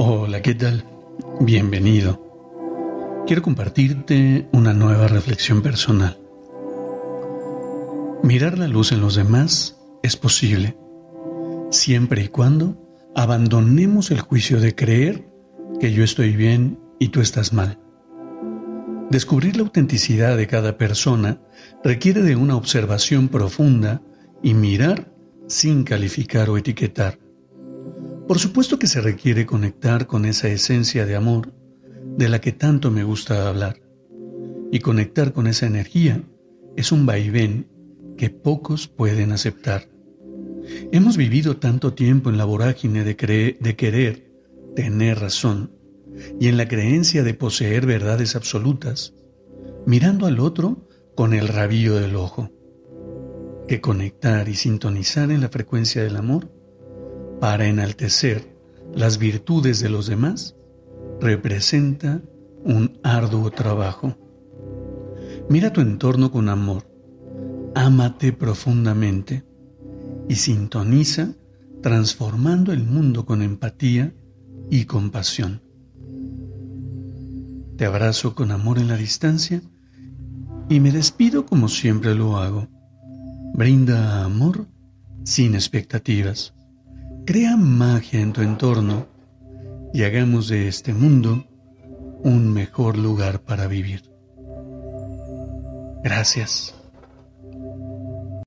Hola, ¿qué tal? Bienvenido. Quiero compartirte una nueva reflexión personal. Mirar la luz en los demás es posible, siempre y cuando abandonemos el juicio de creer que yo estoy bien y tú estás mal. Descubrir la autenticidad de cada persona requiere de una observación profunda y mirar sin calificar o etiquetar. Por supuesto que se requiere conectar con esa esencia de amor de la que tanto me gusta hablar. Y conectar con esa energía es un vaivén que pocos pueden aceptar. Hemos vivido tanto tiempo en la vorágine de, de querer tener razón y en la creencia de poseer verdades absolutas, mirando al otro con el rabillo del ojo, que conectar y sintonizar en la frecuencia del amor para enaltecer las virtudes de los demás representa un arduo trabajo. Mira tu entorno con amor, ámate profundamente y sintoniza transformando el mundo con empatía y compasión. Te abrazo con amor en la distancia y me despido como siempre lo hago. Brinda amor sin expectativas. Crea magia en tu entorno y hagamos de este mundo un mejor lugar para vivir. Gracias.